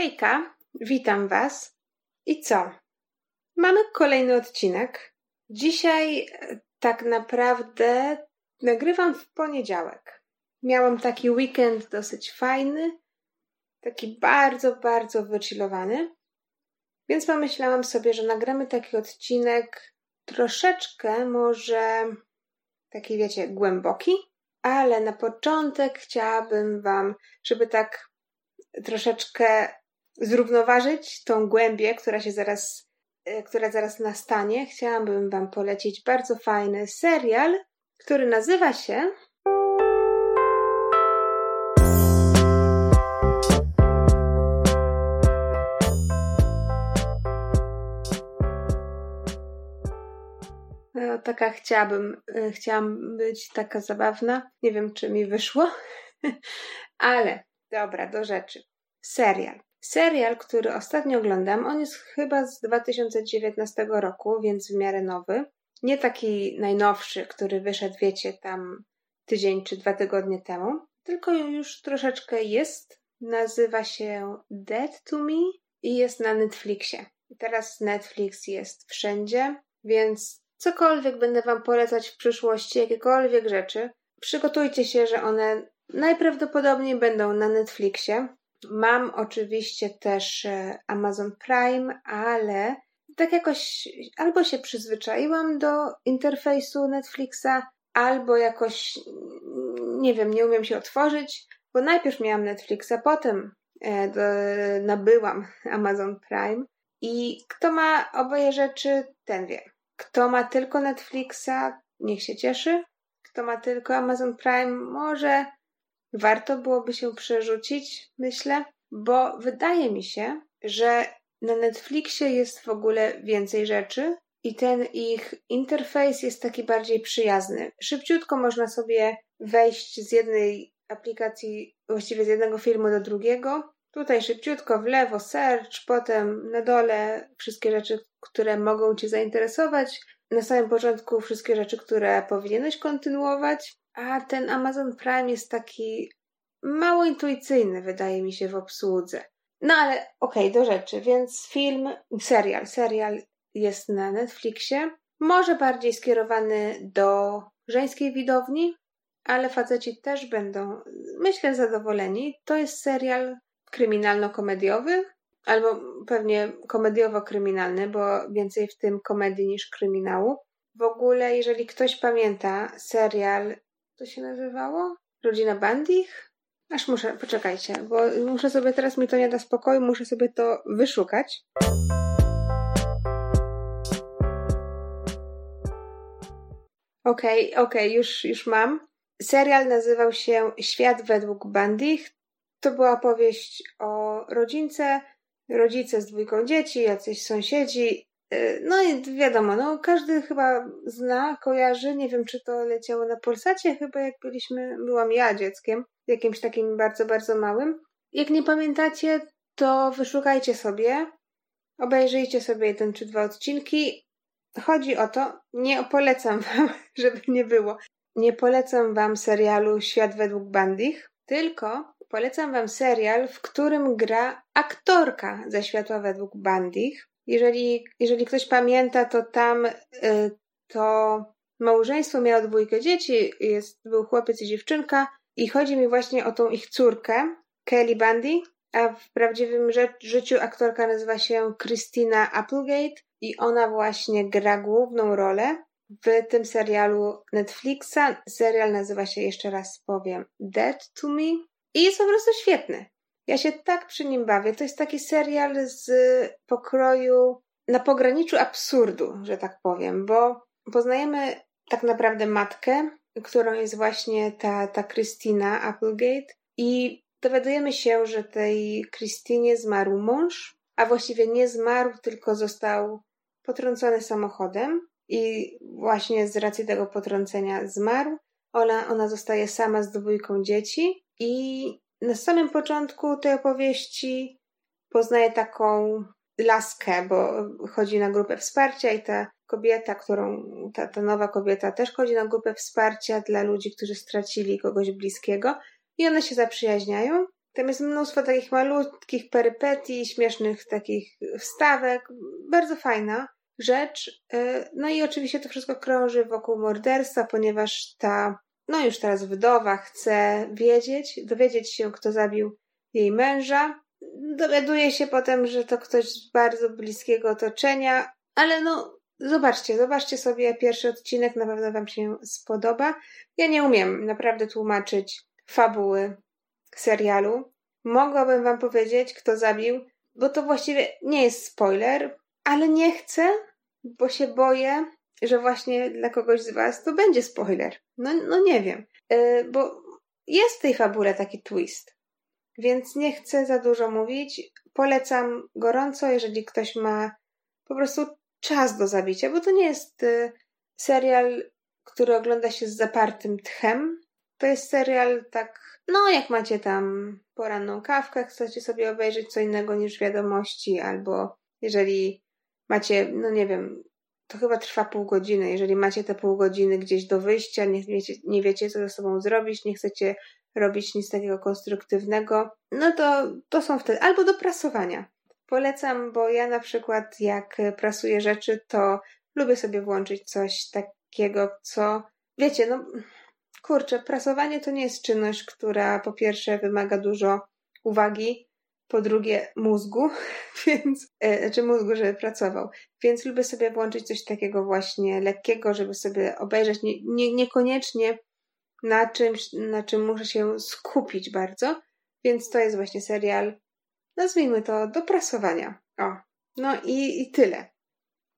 Hejka, witam Was. I co? Mamy kolejny odcinek. Dzisiaj e, tak naprawdę nagrywam w poniedziałek. Miałam taki weekend dosyć fajny, taki bardzo, bardzo wychillowany. Więc pomyślałam sobie, że nagramy taki odcinek troszeczkę może taki, wiecie, głęboki, ale na początek chciałabym Wam, żeby tak troszeczkę zrównoważyć tą głębię, która się zaraz, e, która zaraz nastanie, chciałabym Wam polecić bardzo fajny serial, który nazywa się No, taka chciałabym, e, chciałam być taka zabawna. Nie wiem, czy mi wyszło, ale dobra, do rzeczy. Serial. Serial, który ostatnio oglądam, on jest chyba z 2019 roku, więc w miarę nowy. Nie taki najnowszy, który wyszedł, wiecie, tam tydzień czy dwa tygodnie temu, tylko już troszeczkę jest. Nazywa się Dead to Me i jest na Netflixie. Teraz Netflix jest wszędzie, więc cokolwiek będę Wam polecać w przyszłości, jakiekolwiek rzeczy, przygotujcie się, że one najprawdopodobniej będą na Netflixie. Mam oczywiście też e, Amazon Prime, ale tak jakoś albo się przyzwyczaiłam do interfejsu Netflixa, albo jakoś nie wiem, nie umiem się otworzyć, bo najpierw miałam Netflixa, potem e, nabyłam Amazon Prime i kto ma oboje rzeczy, ten wie. Kto ma tylko Netflixa, niech się cieszy. Kto ma tylko Amazon Prime, może warto byłoby się przerzucić, myślę, bo wydaje mi się, że na Netflixie jest w ogóle więcej rzeczy i ten ich interfejs jest taki bardziej przyjazny. Szybciutko można sobie wejść z jednej aplikacji, właściwie z jednego filmu do drugiego. Tutaj szybciutko w lewo search, potem na dole wszystkie rzeczy, które mogą Cię zainteresować. Na samym początku wszystkie rzeczy, które powinieneś kontynuować. A ten Amazon Prime jest taki mało intuicyjny, wydaje mi się, w obsłudze. No ale okej, okay, do rzeczy. Więc film, serial. Serial jest na Netflixie. Może bardziej skierowany do żeńskiej widowni, ale faceci też będą, myślę, zadowoleni. To jest serial kryminalno-komediowy, albo pewnie komediowo-kryminalny, bo więcej w tym komedii niż kryminału. W ogóle, jeżeli ktoś pamięta serial, to się nazywało? Rodzina Bandich? Aż muszę, poczekajcie, bo muszę sobie, teraz mi to nie da spokoju, muszę sobie to wyszukać. Okej, okay, okej, okay, już, już mam. Serial nazywał się Świat według Bandich. To była powieść o rodzince, rodzice z dwójką dzieci, jacyś sąsiedzi. Y, no i wiadomo, no każdy chyba zna, kojarzy. Nie wiem, czy to leciało na Polsacie, chyba jak byliśmy, byłam ja dzieckiem, jakimś takim bardzo, bardzo małym. Jak nie pamiętacie, to wyszukajcie sobie, obejrzyjcie sobie jeden czy dwa odcinki. Chodzi o to, nie polecam wam, żeby nie było, nie polecam wam serialu Świat według Bandich, tylko polecam Wam serial, w którym gra aktorka ze światła według Bandich. Jeżeli, jeżeli ktoś pamięta, to tam y, to małżeństwo miało dwójkę dzieci, jest, był chłopiec i dziewczynka i chodzi mi właśnie o tą ich córkę, Kelly Bundy, a w prawdziwym życiu aktorka nazywa się Christina Applegate i ona właśnie gra główną rolę w tym serialu Netflixa. Serial nazywa się, jeszcze raz powiem, Dead to Me. I jest po prostu świetny. Ja się tak przy nim bawię. To jest taki serial z pokroju na pograniczu absurdu, że tak powiem, bo poznajemy tak naprawdę matkę, którą jest właśnie ta, ta Christina Applegate i dowiadujemy się, że tej Christinie zmarł mąż, a właściwie nie zmarł, tylko został potrącony samochodem i właśnie z racji tego potrącenia zmarł. Ona, ona zostaje sama z dwójką dzieci i na samym początku tej opowieści poznaje taką laskę, bo chodzi na grupę wsparcia i ta kobieta, którą, ta, ta nowa kobieta też chodzi na grupę wsparcia dla ludzi, którzy stracili kogoś bliskiego i one się zaprzyjaźniają Tam jest mnóstwo takich malutkich perypetii, śmiesznych takich wstawek. Bardzo fajna rzecz. E, no i oczywiście to wszystko krąży wokół morderstwa, ponieważ ta, no już teraz wdowa chce wiedzieć, dowiedzieć się, kto zabił jej męża. Dowiaduje się potem, że to ktoś z bardzo bliskiego otoczenia, ale no zobaczcie, zobaczcie sobie pierwszy odcinek, na pewno Wam się spodoba. Ja nie umiem naprawdę tłumaczyć fabuły serialu. Mogłabym Wam powiedzieć, kto zabił, bo to właściwie nie jest spoiler, ale nie chcę, bo się boję, że właśnie dla kogoś z Was to będzie spoiler. No, no nie wiem, yy, bo jest w tej fabule taki twist, więc nie chcę za dużo mówić. Polecam gorąco, jeżeli ktoś ma po prostu czas do zabicia, bo to nie jest yy, serial, który ogląda się z zapartym tchem. To jest serial tak, no jak macie tam poranną kawkę, chcecie sobie obejrzeć co innego niż wiadomości, albo jeżeli macie, no nie wiem, to chyba trwa pół godziny. Jeżeli macie te pół godziny gdzieś do wyjścia, nie wiecie, nie wiecie co ze sobą zrobić, nie chcecie robić nic takiego konstruktywnego, no to, to są wtedy, albo do prasowania. Polecam, bo ja na przykład jak prasuję rzeczy, to lubię sobie włączyć coś takiego, co, wiecie, no kurczę, prasowanie to nie jest czynność, która po pierwsze wymaga dużo uwagi, po drugie mózgu, więc, e, znaczy mózgu, żeby pracował. Więc lubię sobie włączyć coś takiego właśnie lekkiego, żeby sobie obejrzeć, nie, nie, niekoniecznie na czymś, na czym muszę się skupić bardzo. Więc to jest właśnie serial, nazwijmy to do prasowania. O, no i, i tyle.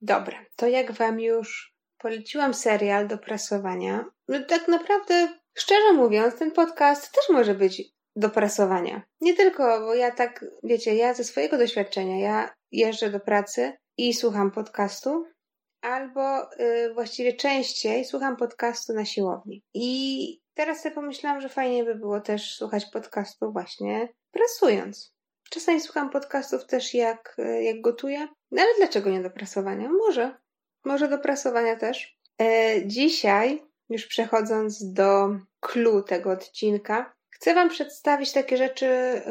Dobra, to jak Wam już poleciłam serial do prasowania, no tak naprawdę, szczerze mówiąc, ten podcast też może być do prasowania. Nie tylko, bo ja tak, wiecie, ja ze swojego doświadczenia, ja jeżdżę do pracy i słucham podcastu, albo y, właściwie częściej słucham podcastu na siłowni. I teraz sobie pomyślałam, że fajnie by było też słuchać podcastu właśnie prasując. Czasami słucham podcastów też jak, y, jak gotuję, no ale dlaczego nie do prasowania? Może. Może do prasowania też. E, dzisiaj, już przechodząc do clue tego odcinka, Chcę Wam przedstawić takie rzeczy.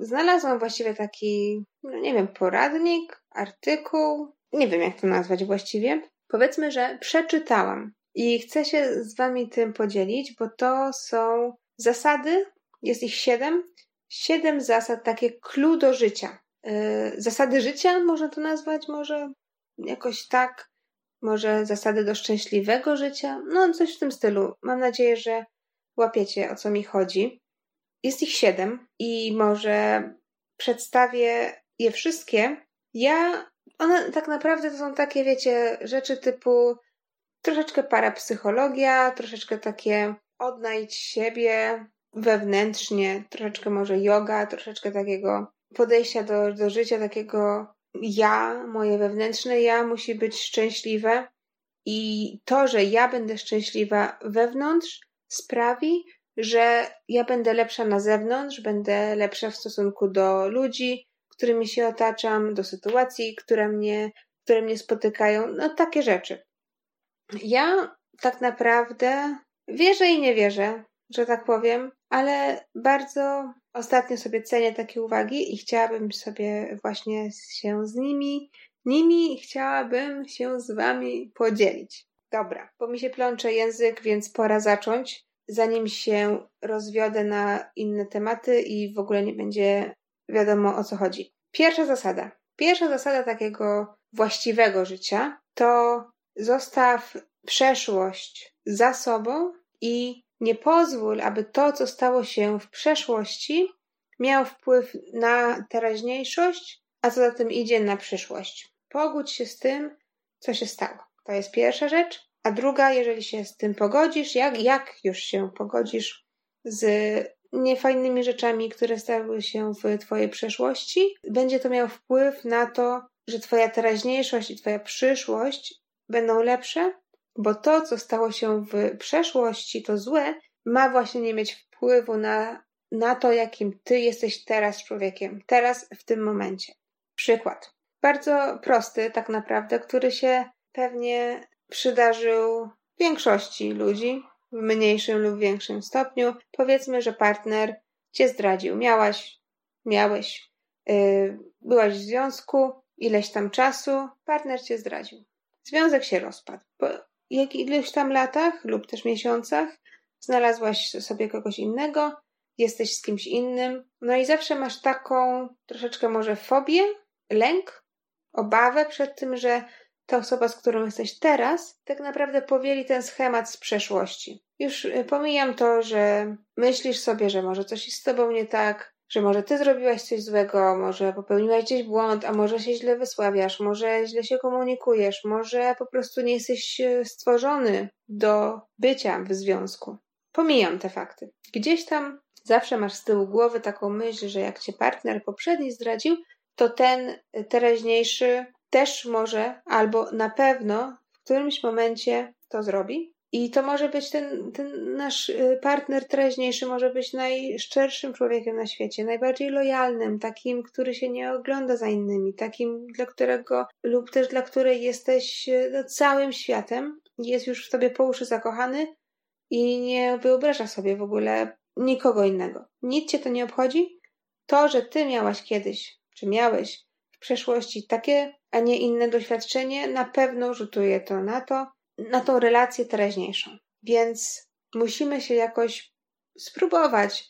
Znalazłam właściwie taki, no nie wiem, poradnik, artykuł, nie wiem jak to nazwać właściwie. Powiedzmy, że przeczytałam i chcę się z Wami tym podzielić, bo to są zasady, jest ich siedem, siedem zasad, takie clue do życia. Y, zasady życia można to nazwać, może jakoś tak, może zasady do szczęśliwego życia, no coś w tym stylu. Mam nadzieję, że łapiecie o co mi chodzi. Jest ich siedem i może przedstawię je wszystkie. Ja, one tak naprawdę to są takie, wiecie, rzeczy typu troszeczkę parapsychologia, troszeczkę takie odnajdź siebie wewnętrznie, troszeczkę może yoga, troszeczkę takiego podejścia do, do życia, takiego ja, moje wewnętrzne ja musi być szczęśliwe i to, że ja będę szczęśliwa wewnątrz sprawi, że ja będę lepsza na zewnątrz, będę lepsza w stosunku do ludzi, którymi się otaczam, do sytuacji, które mnie, które mnie spotykają, no takie rzeczy. Ja tak naprawdę wierzę i nie wierzę, że tak powiem, ale bardzo ostatnio sobie cenię takie uwagi i chciałabym sobie właśnie się z nimi, nimi chciałabym się z wami podzielić. Dobra, bo mi się plącze język, więc pora zacząć zanim się rozwiodę na inne tematy i w ogóle nie będzie wiadomo o co chodzi. Pierwsza zasada. Pierwsza zasada takiego właściwego życia to zostaw przeszłość za sobą i nie pozwól, aby to, co stało się w przeszłości, miało wpływ na teraźniejszość, a co za tym idzie na przyszłość. Pogódź się z tym, co się stało. To jest pierwsza rzecz. A druga, jeżeli się z tym pogodzisz, jak, jak już się pogodzisz z niefajnymi rzeczami, które stały się w Twojej przeszłości, będzie to miało wpływ na to, że Twoja teraźniejszość i Twoja przyszłość będą lepsze, bo to, co stało się w przeszłości, to złe, ma właśnie nie mieć wpływu na, na to, jakim Ty jesteś teraz człowiekiem, teraz, w tym momencie. Przykład. Bardzo prosty, tak naprawdę, który się pewnie przydarzył większości ludzi w mniejszym lub większym stopniu. Powiedzmy, że partner cię zdradził. Miałaś, miałeś, yy, byłaś w związku, ileś tam czasu, partner cię zdradził. Związek się rozpadł. Po jak ileś tam latach lub też miesiącach znalazłaś sobie kogoś innego, jesteś z kimś innym, no i zawsze masz taką troszeczkę może fobię, lęk, obawę przed tym, że ta osoba, z którą jesteś teraz, tak naprawdę powieli ten schemat z przeszłości. Już y, pomijam to, że myślisz sobie, że może coś jest z tobą nie tak, że może ty zrobiłaś coś złego, może popełniłaś gdzieś błąd, a może się źle wysławiasz, może źle się komunikujesz, może po prostu nie jesteś y, stworzony do bycia w związku. Pomijam te fakty. Gdzieś tam zawsze masz z tyłu głowy taką myśl, że jak cię partner poprzedni zdradził, to ten teraźniejszy też może albo na pewno w którymś momencie to zrobi. I to może być ten, ten nasz y, partner teraźniejszy, może być najszczerszym człowiekiem na świecie, najbardziej lojalnym, takim, który się nie ogląda za innymi, takim, dla którego lub też dla której jesteś y, no, całym światem, jest już w tobie po uszy zakochany i nie wyobraża sobie w ogóle nikogo innego. Nic cię to nie obchodzi. To, że ty miałaś kiedyś, czy miałeś w przeszłości takie, a nie inne doświadczenie, na pewno rzutuje to na to, na tą relację teraźniejszą. Więc musimy się jakoś spróbować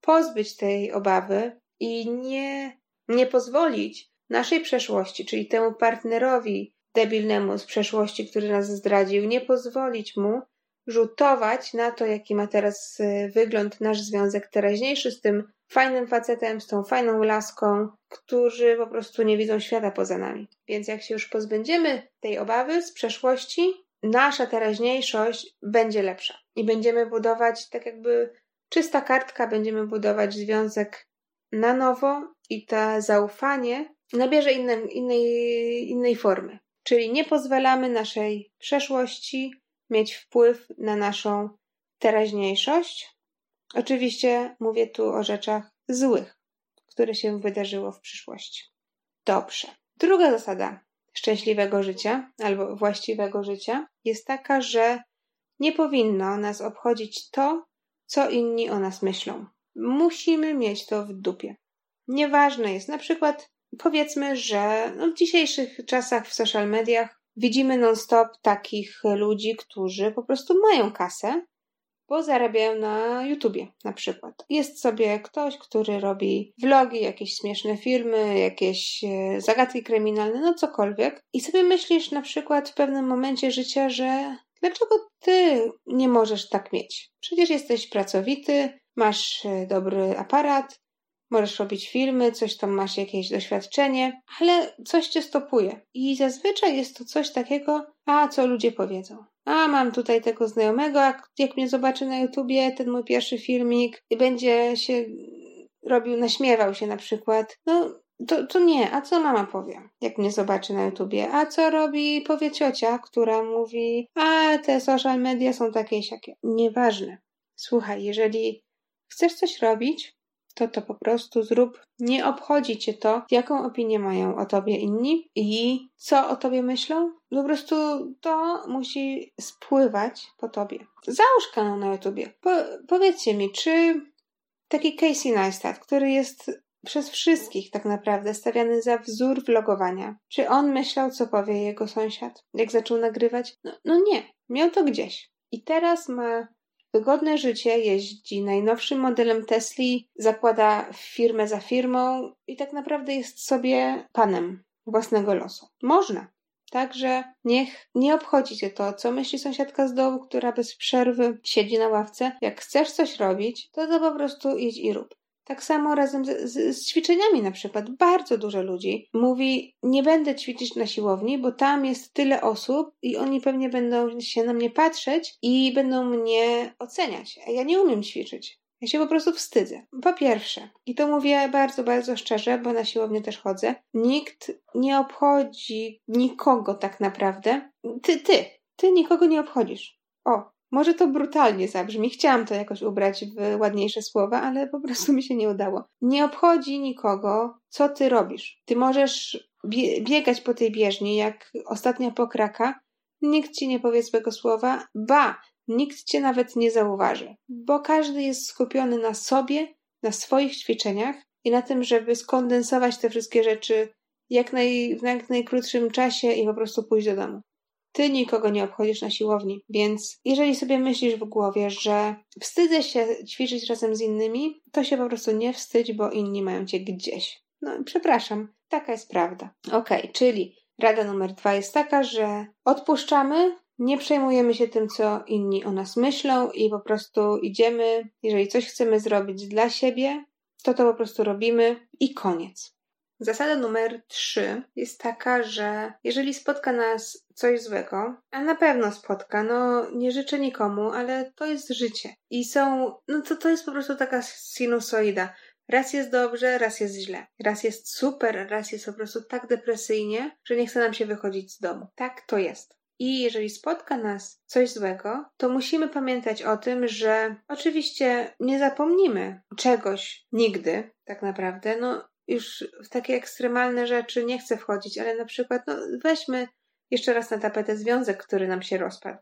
pozbyć tej obawy i nie, nie pozwolić naszej przeszłości, czyli temu partnerowi debilnemu z przeszłości, który nas zdradził, nie pozwolić mu rzutować na to, jaki ma teraz y, wygląd nasz związek teraźniejszy z tym fajnym facetem, z tą fajną laską, którzy po prostu nie widzą świata poza nami. Więc jak się już pozbędziemy tej obawy z przeszłości, nasza teraźniejszość będzie lepsza i będziemy budować tak jakby czysta kartka, będziemy budować związek na nowo i to zaufanie nabierze innej, innej, innej formy. Czyli nie pozwalamy naszej przeszłości mieć wpływ na naszą teraźniejszość. Oczywiście mówię tu o rzeczach złych, które się wydarzyło w przyszłości. Dobrze. Druga zasada szczęśliwego życia albo właściwego życia jest taka, że nie powinno nas obchodzić to, co inni o nas myślą. Musimy mieć to w dupie. Nieważne jest, na przykład powiedzmy, że no w dzisiejszych czasach w social mediach widzimy non-stop takich ludzi, którzy po prostu mają kasę, bo zarabiają na YouTubie na przykład. Jest sobie ktoś, który robi vlogi, jakieś śmieszne filmy, jakieś e, zagadki kryminalne, no cokolwiek. I sobie myślisz na przykład w pewnym momencie życia, że dlaczego ty nie możesz tak mieć? Przecież jesteś pracowity, masz e, dobry aparat, możesz robić filmy, coś tam masz jakieś doświadczenie, ale coś cię stopuje. I zazwyczaj jest to coś takiego, a co ludzie powiedzą. A mam tutaj tego znajomego, jak, mnie zobaczy na YouTubie, ten mój pierwszy filmik i będzie się robił, naśmiewał się na przykład. No, to, to nie, a co mama powie, jak mnie zobaczy na YouTubie? A co robi, powie ciocia, która mówi, a te social media są takie i siakie. Nieważne. Słuchaj, jeżeli chcesz coś robić, to to po prostu zrób. Nie obchodzi cię to, jaką opinię mają o tobie inni i co o tobie myślą. Po prostu to musi spływać po tobie. Załóż kanał na YouTubie. Po, powiedzcie mi, czy taki Casey Neistat, który jest przez wszystkich tak naprawdę stawiany za wzór vlogowania. Czy on myślał, co powie jego sąsiad, jak zaczął nagrywać? No, no nie, miał to gdzieś. I teraz ma Wygodne życie jeździ najnowszym modelem Tesli, zakłada firmę za firmą i tak naprawdę jest sobie panem własnego losu. Można. Także niech nie obchodzi cię to, co myśli sąsiadka z dołu, która bez przerwy siedzi na ławce. Jak chcesz coś robić, to to po prostu idź i rób. Tak samo razem z, z, z, ćwiczeniami na przykład. Bardzo dużo ludzi mówi, nie będę ćwiczyć na siłowni, bo tam jest tyle osób i oni pewnie będą się na mnie patrzeć i będą mnie oceniać. A ja nie umiem ćwiczyć. Ja się po prostu wstydzę. Po pierwsze, i to mówię bardzo, bardzo szczerze, bo na siłownię też chodzę, nikt nie obchodzi nikogo tak naprawdę. Ty, ty, ty nikogo nie obchodzisz. O, może to brutalnie zabrzmi, chciałam to jakoś ubrać w ładniejsze słowa, ale po prostu mi się nie udało. Nie obchodzi nikogo, co ty robisz. Ty możesz bie biegać po tej bieżni jak ostatnia pokraka, nikt ci nie powie złego słowa, ba, nikt cię nawet nie zauważy, bo każdy jest skupiony na sobie, na swoich ćwiczeniach i na tym, żeby skondensować te wszystkie rzeczy jak naj, w jak najkrótszym czasie i po prostu pójść do domu. Ty nikogo nie obchodzisz na siłowni, więc jeżeli sobie myślisz w głowie, że wstydzę się ćwiczyć razem z innymi, to się po prostu nie wstydź, bo inni mają cię gdzieś. No, przepraszam, taka jest prawda. Okej, okay, czyli rada numer dwa jest taka, że odpuszczamy, nie przejmujemy się tym, co inni o nas myślą i po prostu idziemy, jeżeli coś chcemy zrobić dla siebie, to to po prostu robimy i koniec. Zasada numer trzy jest taka, że jeżeli spotka nas coś złego, a na pewno spotka, no nie życzę nikomu, ale to jest życie. I są, no to to jest po prostu taka sinusoida. Raz jest dobrze, raz jest źle. Raz jest super, raz jest po prostu tak depresyjnie, że nie chce nam się wychodzić z domu. Tak to jest. I jeżeli spotka nas coś złego, to musimy pamiętać o tym, że oczywiście nie zapomnimy czegoś nigdy, tak naprawdę. No, już w takie ekstremalne rzeczy nie chcę wchodzić, ale na przykład, no, weźmy jeszcze raz na tapetę związek, który nam się rozpadł.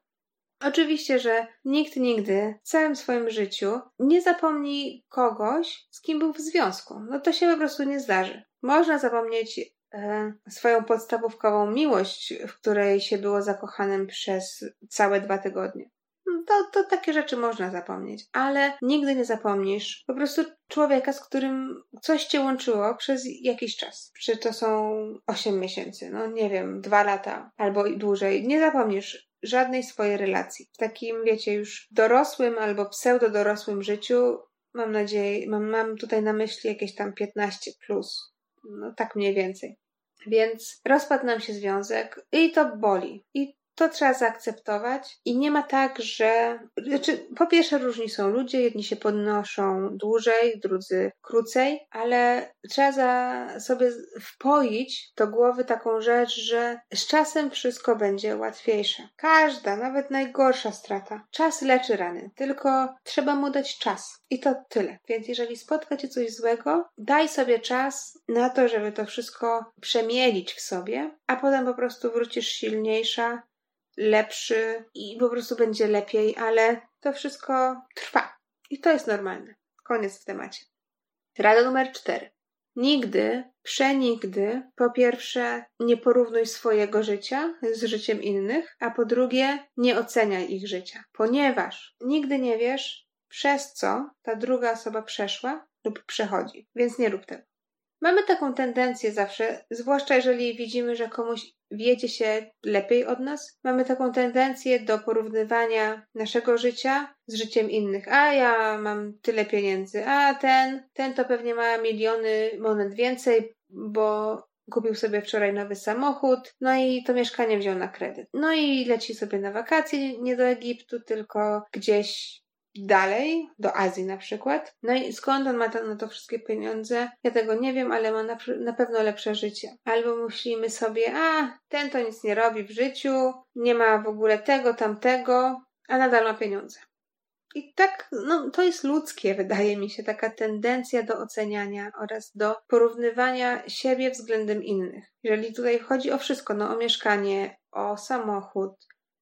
Oczywiście, że nikt nigdy w całym swoim życiu nie zapomni kogoś, z kim był w związku. No to się po prostu nie zdarzy. Można zapomnieć e, swoją podstawówkową miłość, w której się było zakochanym przez całe dwa tygodnie. No to, to takie rzeczy można zapomnieć, ale nigdy nie zapomnisz po prostu człowieka, z którym coś cię łączyło przez jakiś czas. Czy to są 8 miesięcy, no nie wiem, dwa lata albo dłużej. Nie zapomnisz żadnej swojej relacji. W takim, wiecie, już dorosłym albo pseudo-dorosłym życiu, mam nadzieję, mam, mam tutaj na myśli jakieś tam 15 plus. No tak mniej więcej. Więc rozpadł nam się związek i to boli. I to trzeba zaakceptować i nie ma tak, że. Znaczy, po pierwsze, różni są ludzie, jedni się podnoszą dłużej, drudzy krócej, ale trzeba za sobie wpoić do głowy taką rzecz, że z czasem wszystko będzie łatwiejsze. Każda, nawet najgorsza strata. Czas leczy rany, tylko trzeba mu dać czas. I to tyle. Więc jeżeli spotka cię coś złego, daj sobie czas na to, żeby to wszystko przemielić w sobie, a potem po prostu wrócisz silniejsza, lepszy i po prostu będzie lepiej, ale to wszystko trwa. I to jest normalne. Koniec w temacie. Rada numer cztery. Nigdy, przenigdy, po pierwsze, nie porównuj swojego życia z życiem innych, a po drugie, nie oceniaj ich życia, ponieważ nigdy nie wiesz, przez co ta druga osoba przeszła lub przechodzi, więc nie rób tego. Mamy taką tendencję zawsze, zwłaszcza jeżeli widzimy, że komuś wiedzie się lepiej od nas, mamy taką tendencję do porównywania naszego życia z życiem innych. A ja mam tyle pieniędzy, a ten, ten to pewnie ma miliony monet więcej, bo kupił sobie wczoraj nowy samochód, no i to mieszkanie wziął na kredyt. No i leci sobie na wakacje, nie do Egiptu, tylko gdzieś dalej, do Azji na przykład. No i skąd on ma to, na to wszystkie pieniądze? Ja tego nie wiem, ale ma na, na pewno lepsze życie. Albo myślimy sobie, a ten to nic nie robi w życiu, nie ma w ogóle tego, tamtego, a nadal ma pieniądze. I tak, no, to jest ludzkie, wydaje mi się, taka tendencja do oceniania oraz do porównywania siebie względem innych. Jeżeli tutaj chodzi o wszystko, no, o mieszkanie, o samochód,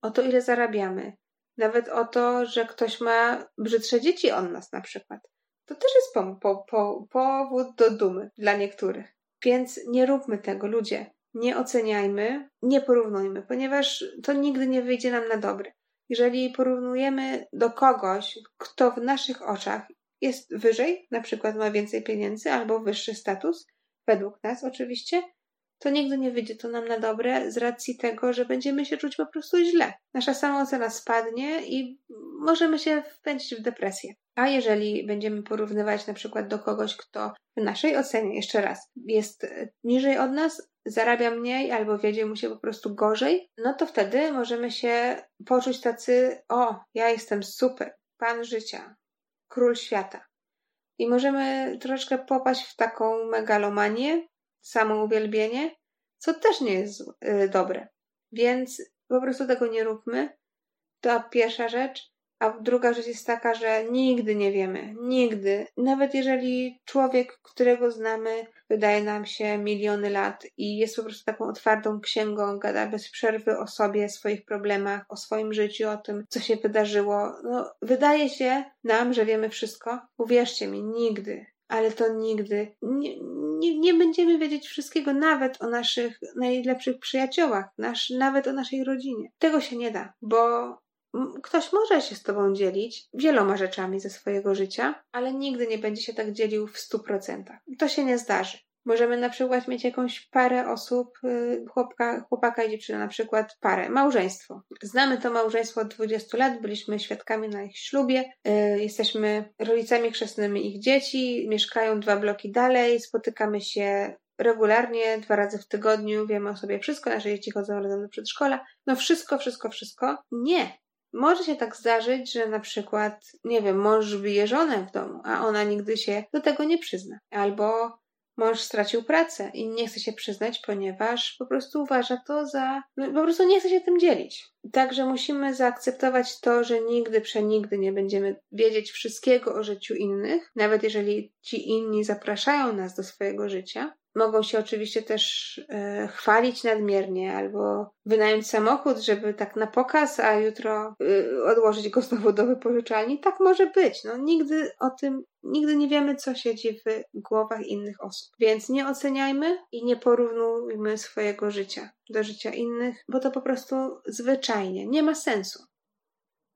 o to, ile zarabiamy, nawet o to, że ktoś ma brzydsze dzieci od nas na przykład. To też jest po, po, po, powód do dumy dla niektórych. Więc nie róbmy tego, ludzie. Nie oceniajmy, nie porównujmy, ponieważ to nigdy nie wyjdzie nam na dobre. Jeżeli porównujemy do kogoś, kto w naszych oczach jest wyżej, na przykład ma więcej pieniędzy albo wyższy status, według nas oczywiście, to nigdy nie wyjdzie to nam na dobre z racji tego, że będziemy się czuć po prostu źle. Nasza samoocena spadnie i możemy się wpędzić w depresję. A jeżeli będziemy porównywać na przykład do kogoś, kto w naszej ocenie, jeszcze raz, jest niżej od nas, zarabia mniej albo wiedzie mu się po prostu gorzej, no to wtedy możemy się poczuć tacy, o, ja jestem super, pan życia, król świata. I możemy troszkę popaść w taką megalomanię, samouwielbienie, co też nie jest y, dobre. Więc po prostu tego nie róbmy. To pierwsza rzecz. A druga rzecz jest taka, że nigdy nie wiemy, nigdy. Nawet jeżeli człowiek, którego znamy, wydaje nam się miliony lat i jest po prostu taką otwartą księgą, gada bez przerwy o sobie, swoich problemach, o swoim życiu, o tym, co się wydarzyło. No, wydaje się nam, że wiemy wszystko. Uwierzcie mi, nigdy. ale to nigdy nie, nie, nie będziemy wiedzieć wszystkiego, nawet o naszych najlepszych przyjaciołach, nasz, nawet o naszej rodzinie. Tego się nie da, bo Ktoś może się z tobą dzielić wieloma rzeczami ze swojego życia, ale nigdy nie będzie się tak dzielił w stu procentach. To się nie zdarzy. Możemy na przykład mieć jakąś parę osób, y, chłopka, chłopaka i dziewczyna, na przykład parę, małżeństwo. Znamy to małżeństwo od 20 lat, byliśmy świadkami na ich ślubie, y, jesteśmy rodzicami chrzestnymi ich dzieci, mieszkają dwa bloki dalej, spotykamy się regularnie, dwa razy w tygodniu, wiemy o sobie wszystko, nasze dzieci chodzą razem do przedszkola. No wszystko, wszystko, wszystko. Nie. Może się tak zdarzyć, że na przykład, nie wiem, mąż bije żonę w domu, a ona nigdy się do tego nie przyzna. Albo mąż stracił pracę i nie chce się przyznać, ponieważ po prostu uważa to za. No, po prostu nie chce się tym dzielić. Także musimy zaakceptować to, że nigdy, przenigdy nie będziemy wiedzieć wszystkiego o życiu innych, nawet jeżeli ci inni zapraszają nas do swojego życia. Mogą się oczywiście też e, chwalić nadmiernie albo wynająć samochód, żeby tak na pokaz, a jutro e, odłożyć go znowu do wypożyczalni. Tak może być. No, nigdy o tym, nigdy nie wiemy, co siedzi w głowach innych osób. Więc nie oceniajmy i nie porównujmy swojego życia do życia innych, bo to po prostu zwyczajnie nie ma sensu.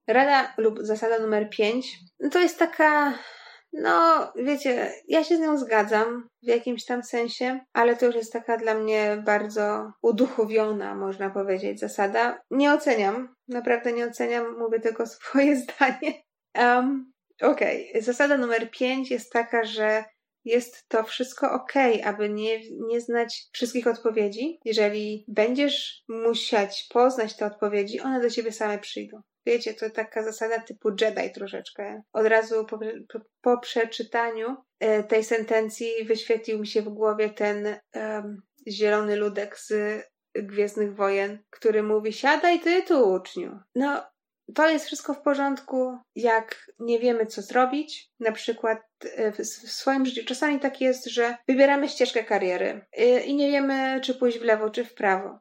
Rada lub zasada numer 5 to jest taka no, wiecie, ja się z nią zgadzam w jakimś tam sensie, ale to już jest taka dla mnie bardzo uduchowiona, można powiedzieć, zasada. Nie oceniam, naprawdę nie oceniam, mówię tylko swoje zdanie. Um, Okej, okay. zasada numer pięć jest taka, że jest to wszystko ok, aby nie, nie znać wszystkich odpowiedzi. Jeżeli będziesz musiać poznać te odpowiedzi, one do ciebie same przyjdą. Wiecie, to taka zasada typu Jedi troszeczkę. Od razu po, po, po przeczytaniu e, tej sentencji wyświetlił mi się w głowie ten zielony ludek z Gwiezdnych Wojen, który mówi: Siadaj ty tu, uczniu. No, to jest wszystko w porządku, jak nie wiemy, co zrobić. Na przykład e, w swoim życiu czasami tak jest, że wybieramy ścieżkę kariery e, i nie wiemy, czy pójść w lewo, czy w prawo.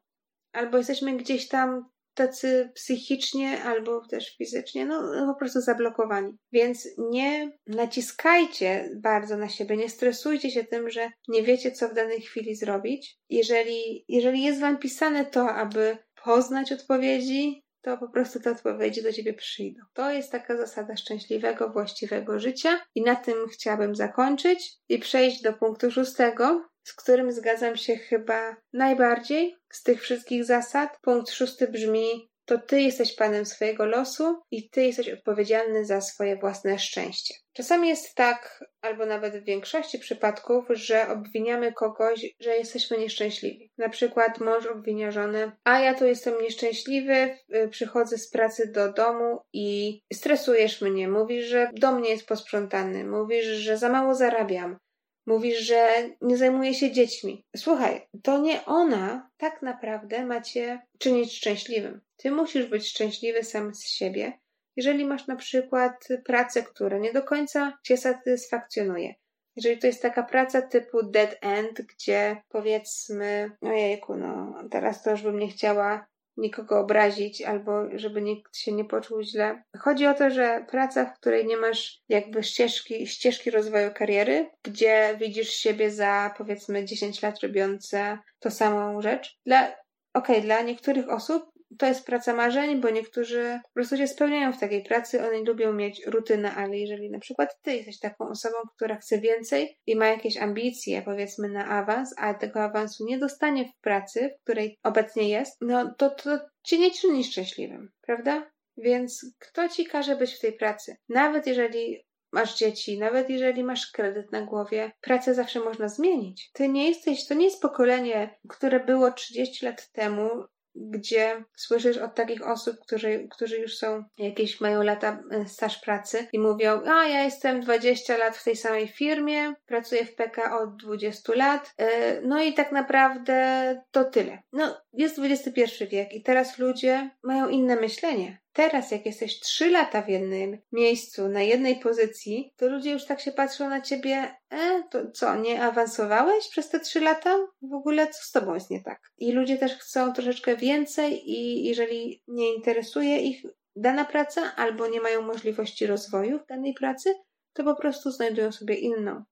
Albo jesteśmy gdzieś tam tacy psychicznie albo też fizycznie, no, no po prostu zablokowani. Więc nie naciskajcie bardzo na siebie, nie stresujcie się tym, że nie wiecie, co w danej chwili zrobić. Jeżeli, jeżeli jest wam pisane to, aby poznać odpowiedzi, to po prostu te odpowiedzi do ciebie przyjdą. To jest taka zasada szczęśliwego, właściwego życia i na tym chciałabym zakończyć i przejść do punktu szóstego, z którym zgadzam się chyba najbardziej z tych wszystkich zasad. Punkt szósty brzmi: to ty jesteś panem swojego losu i ty jesteś odpowiedzialny za swoje własne szczęście. Czasami jest tak, albo nawet w większości przypadków, że obwiniamy kogoś, że jesteśmy nieszczęśliwi. Na przykład mąż obwinia żonę, a ja tu jestem nieszczęśliwy, przychodzę z pracy do domu i stresujesz mnie, mówisz, że dom nie jest posprzątany, mówisz, że za mało zarabiam, Mówisz, że nie zajmuje się dziećmi. Słuchaj, to nie ona tak naprawdę ma cię czynić szczęśliwym. Ty musisz być szczęśliwy sam z siebie, jeżeli masz na przykład pracę, która nie do końca cię satysfakcjonuje. Jeżeli to jest taka praca typu dead end, gdzie powiedzmy, ojejku, no teraz to już bym nie chciała nikogo obrazić albo żeby nikt się nie poczuł źle. Chodzi o to, że praca, w której nie masz jakby ścieżki, ścieżki rozwoju kariery, gdzie widzisz siebie za powiedzmy 10 lat robiące to samą rzecz. Dla, okej, okay, dla niektórych osób to jest praca marzeń, bo niektórzy po prostu się spełniają w takiej pracy, oni lubią mieć rutynę, ale jeżeli na przykład ty jesteś taką osobą, która chce więcej i ma jakieś ambicje, powiedzmy na awans, a tego awansu nie dostanie w pracy, w której obecnie jest, no to, to cię nie czyni szczęśliwym, prawda? Więc kto ci każe być w tej pracy? Nawet jeżeli masz dzieci, nawet jeżeli masz kredyt na głowie, pracę zawsze można zmienić. Ty nie jesteś, to nie jest pokolenie, które było 30 lat temu, gdzie słyszysz od takich osób, którzy, którzy już są jakieś, mają lata e, staż pracy i mówią, a ja jestem 20 lat w tej samej firmie, pracuję w PK od 20 lat, e, no i tak naprawdę to tyle. No, jest XXI wiek i teraz ludzie mają inne myślenie. Teraz, jak jesteś trzy lata w jednym miejscu, na jednej pozycji, to ludzie już tak się patrzą na ciebie, e, to co, nie awansowałeś przez te trzy lata? W ogóle co z tobą jest nie tak? I ludzie też chcą troszeczkę więcej i jeżeli nie interesuje ich dana praca albo nie mają możliwości rozwoju w danej pracy, to po prostu znajdują sobie inną.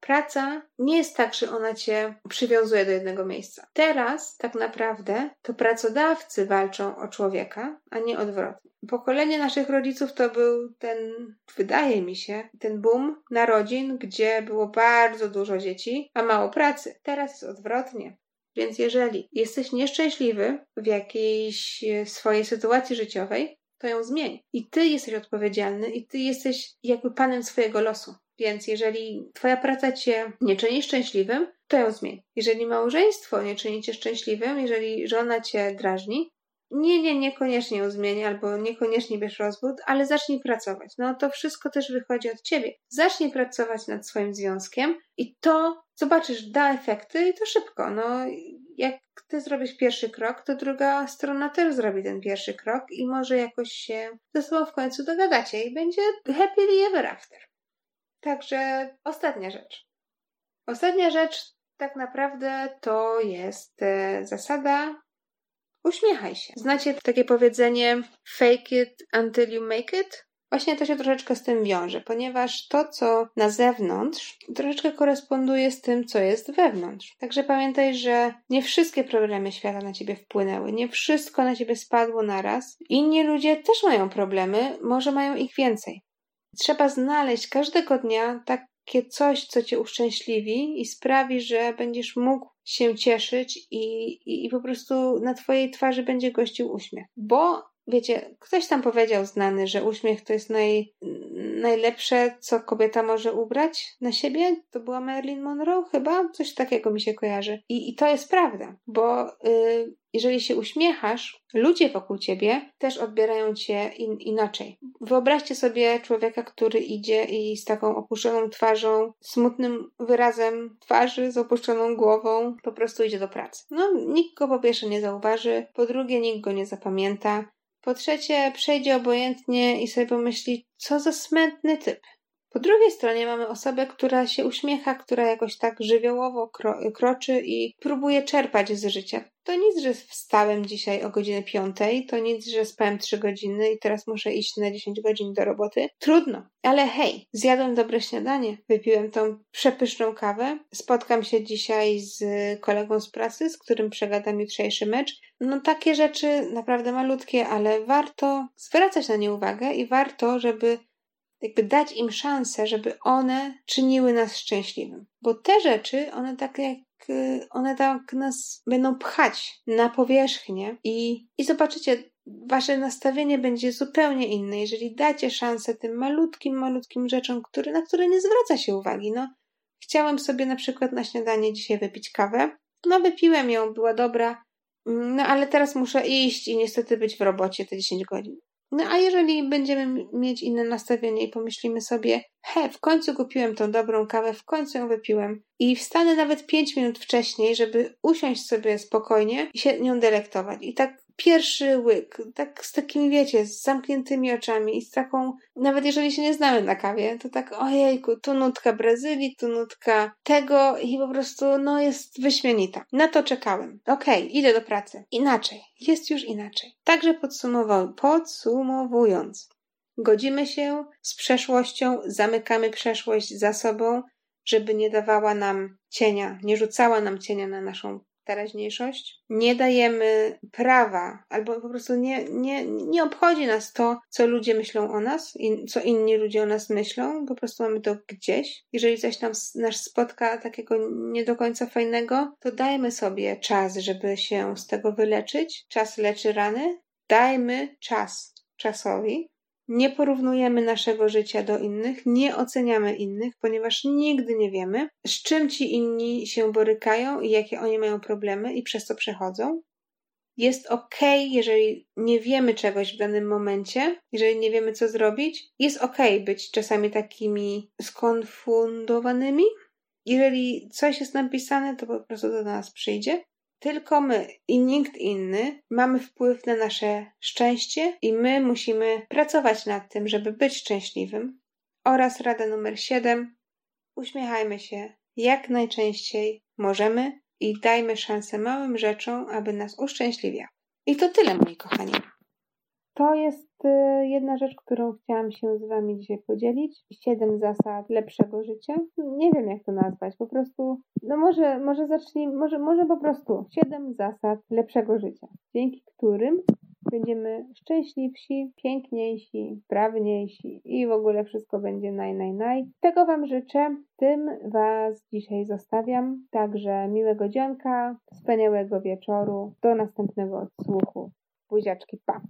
Praca nie jest tak, że ona cię przywiązuje do jednego miejsca. Teraz tak naprawdę to pracodawcy walczą o człowieka, a nie odwrotnie. Pokolenie naszych rodziców to był ten, wydaje mi się, ten boom narodzin, gdzie było bardzo dużo dzieci, a mało pracy. Teraz jest odwrotnie. Więc jeżeli jesteś nieszczęśliwy w jakiejś swojej sytuacji życiowej, to ją zmień. I ty jesteś odpowiedzialny i ty jesteś jakby panem swojego losu. Więc jeżeli twoja praca cię nie czyni szczęśliwym, to ją zmień. Jeżeli małżeństwo nie czyni cię szczęśliwym, jeżeli żona cię drażni, nie, nie, niekoniecznie ją zmień albo niekoniecznie bierz rozwód, ale zacznij pracować. No to wszystko też wychodzi od ciebie. Zacznij pracować nad swoim związkiem i to zobaczysz, da efekty i to szybko. No, jak ty zrobisz pierwszy krok, to druga strona też zrobi ten pierwszy krok i może jakoś się ze sobą w końcu dogadacie i będzie happily ever after. Także ostatnia rzecz. Ostatnia rzecz tak naprawdę to jest e, zasada uśmiechaj się. Znacie takie powiedzenie fake it until you make it? Właśnie to się troszeczkę z tym wiąże, ponieważ to, co na zewnątrz, troszeczkę koresponduje z tym, co jest wewnątrz. Także pamiętaj, że nie wszystkie problemy świata na ciebie wpłynęły, nie wszystko na ciebie spadło naraz. Inni ludzie też mają problemy, może mają ich więcej. Trzeba znaleźć każdego dnia takie coś, co cię uszczęśliwi i sprawi, że będziesz mógł się cieszyć i, i, i po prostu na twojej twarzy będzie gościł uśmiech. Bo wiecie, ktoś tam powiedział znany, że uśmiech to jest naj, najlepsze, co kobieta może ubrać na siebie. To była Marilyn Monroe chyba? Coś takiego mi się kojarzy. I, i to jest prawda, bo y, jeżeli się uśmiechasz, ludzie wokół ciebie też odbierają cię in, inaczej. Wyobraźcie sobie człowieka, który idzie i z taką opuszczoną twarzą, smutnym wyrazem twarzy, z opuszczoną głową, po prostu idzie do pracy. No, nikt go po pierwsze nie zauważy, po drugie nikt go nie zapamięta, po trzecie, przejdzie obojętnie i sobie pomyśli, co za smętny typ. Po drugiej stronie mamy osobę, która się uśmiecha, która jakoś tak żywiołowo kro kroczy i próbuje czerpać z życia. To nic, że wstałem dzisiaj o godzinie piątej, to nic, że spałem trzy godziny i teraz muszę iść na 10 godzin do roboty. Trudno, ale hej, zjadłem dobre śniadanie, wypiłem tą przepyszną kawę, spotkam się dzisiaj z kolegą z pracy, z którym przegadam jutrzejszy mecz. No takie rzeczy naprawdę malutkie, ale warto zwracać na nie uwagę i warto, żeby jakby dać im szansę, żeby one czyniły nas szczęśliwym. Bo te rzeczy, one tak jak y, one tak nas będą pchać na powierzchnię i, i zobaczycie, wasze nastawienie będzie zupełnie inne, jeżeli dacie szansę tym malutkim, malutkim rzeczom, które, na które nie zwraca się uwagi. No, chciałem sobie na przykład na śniadanie dzisiaj wypić kawę. No, wypiłem ją, była dobra, no ale teraz muszę iść i niestety być w robocie te 10 godzin. No a jeżeli będziemy mieć inne nastawienie i pomyślimy sobie, he, w końcu kupiłem tą dobrą kawę, w końcu ją wypiłem i wstanę nawet 5 minut wcześniej, żeby usiąść sobie spokojnie i się nią delektować. I tak pierwszy łyk, tak z takimi, wiecie, z zamkniętymi oczami i z taką, nawet jeżeli się nie znamy na kawie, to tak, ojejku, tu nutka Brazylii, tu nutka tego i po prostu, no, jest wyśmienita. Na to czekałem. Okej, okay, idę do pracy. Inaczej. Jest już inaczej. Także podsumował, podsumowując, godzimy się z przeszłością, zamykamy przeszłość za sobą, żeby nie dawała nam cienia, nie rzucała nam cienia na naszą teraźniejszość, nie dajemy prawa, albo po prostu nie, nie, nie obchodzi nas to, co ludzie myślą o nas, i co inni ludzie o nas myślą, po prostu mamy to gdzieś. Jeżeli coś nam nas spotka takiego nie do końca fajnego, to dajmy sobie czas, żeby się z tego wyleczyć. Czas leczy rany. Dajmy czas czasowi, nie porównujemy naszego życia do innych, nie oceniamy innych, ponieważ nigdy nie wiemy, z czym ci inni się borykają i jakie oni mają problemy i przez co przechodzą. Jest ok, jeżeli nie wiemy czegoś w danym momencie, jeżeli nie wiemy, co zrobić. Jest ok być czasami takimi skonfundowanymi. Jeżeli coś jest napisane, to po prostu do nas przyjdzie. Tylko my i nikt inny mamy wpływ na nasze szczęście i my musimy pracować nad tym, żeby być szczęśliwym. Oraz rada numer 7. Uśmiechajmy się jak najczęściej możemy i dajmy szansę małym rzeczom, aby nas uszczęśliwiały. I to tyle, moi kochani. To jest y, jedna rzecz, którą chciałam się z Wami dzisiaj podzielić. Siedem zasad lepszego życia. Nie wiem, jak to nazwać. Po prostu, no może, może zacznij, może, może po prostu siedem zasad lepszego życia, dzięki którym będziemy szczęśliwsi, piękniejsi, sprawniejsi i w ogóle wszystko będzie naj, naj, naj. Tego Wam życzę. Tym Was dzisiaj zostawiam. Także miłego dzionka, wspaniałego wieczoru. Do następnego odsłuchu. Buziaczki, pa!